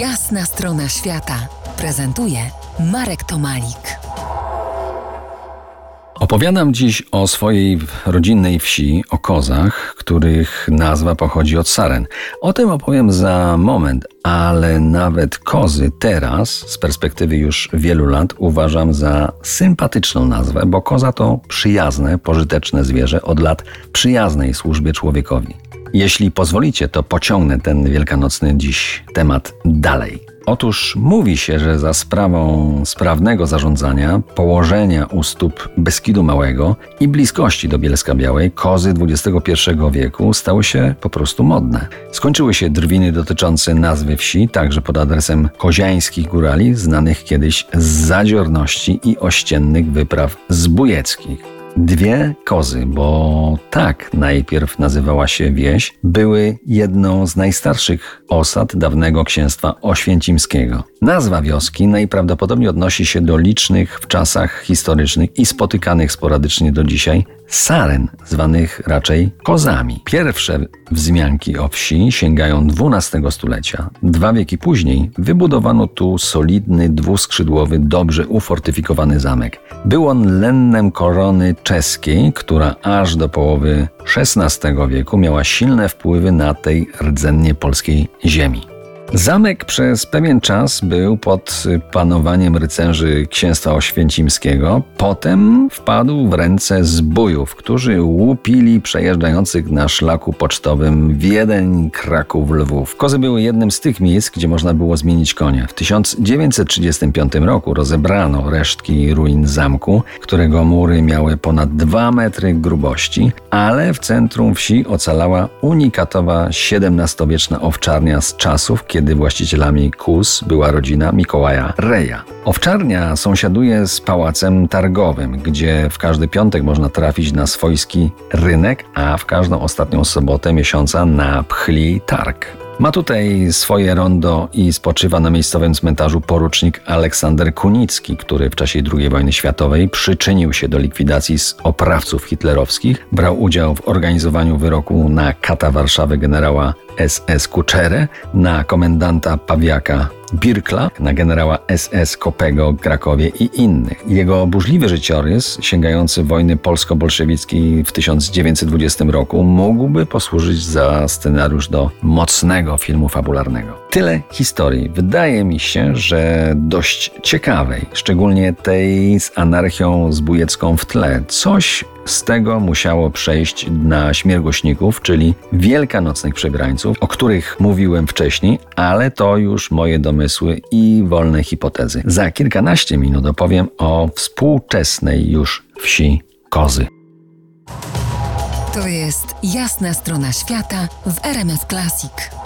Jasna strona świata prezentuje Marek Tomalik. Opowiadam dziś o swojej rodzinnej wsi, o kozach, których nazwa pochodzi od saren. O tym opowiem za moment, ale nawet kozy teraz, z perspektywy już wielu lat, uważam za sympatyczną nazwę, bo koza to przyjazne, pożyteczne zwierzę od lat przyjaznej służbie człowiekowi. Jeśli pozwolicie, to pociągnę ten wielkanocny dziś temat dalej. Otóż mówi się, że za sprawą sprawnego zarządzania, położenia u stóp Beskidu Małego i bliskości do Bielska Białej kozy XXI wieku stały się po prostu modne. Skończyły się drwiny dotyczące nazwy wsi, także pod adresem koziańskich górali, znanych kiedyś z zadziorności i ościennych wypraw zbójeckich. Dwie kozy, bo tak najpierw nazywała się wieś, były jedną z najstarszych osad dawnego księstwa oświęcimskiego. Nazwa wioski najprawdopodobniej odnosi się do licznych w czasach historycznych i spotykanych sporadycznie do dzisiaj saren, zwanych raczej kozami. Pierwsze wzmianki o wsi sięgają XII stulecia. Dwa wieki później wybudowano tu solidny, dwuskrzydłowy, dobrze ufortyfikowany zamek. Był on lennem korony czeskiej, która aż do połowy XVI wieku miała silne wpływy na tej rdzennie polskiej ziemi. Zamek przez pewien czas był pod panowaniem rycerzy księstwa oświęcimskiego. Potem wpadł w ręce zbójów, którzy łupili przejeżdżających na szlaku pocztowym Wiedeń, Kraków, Lwów. Kozy były jednym z tych miejsc, gdzie można było zmienić konia. W 1935 roku rozebrano resztki ruin zamku, którego mury miały ponad 2 metry grubości, ale w centrum wsi ocalała unikatowa XVII-wieczna owczarnia z czasów, kiedy właścicielami KUS była rodzina Mikołaja Reja. Owczarnia sąsiaduje z pałacem targowym, gdzie w każdy piątek można trafić na swojski rynek, a w każdą ostatnią sobotę miesiąca na pchli targ. Ma tutaj swoje rondo i spoczywa na miejscowym cmentarzu porucznik Aleksander Kunicki, który w czasie II wojny światowej przyczynił się do likwidacji oprawców hitlerowskich, brał udział w organizowaniu wyroku na kata Warszawy generała SS Kuczerę, na komendanta Pawiaka Birkla, na generała SS Kopego w Krakowie i innych. Jego burzliwy życiorys, sięgający wojny polsko-bolszewickiej w 1920 roku, mógłby posłużyć za scenariusz do mocnego filmu fabularnego. Tyle historii. Wydaje mi się, że dość ciekawej, szczególnie tej z anarchią zbójecką w tle. Coś z tego musiało przejść na śmiergośników, czyli wielkanocnych przebrańców, o których mówiłem wcześniej, ale to już moje domysły i wolne hipotezy. Za kilkanaście minut opowiem o współczesnej już wsi Kozy. To jest jasna strona świata w RMS Classic.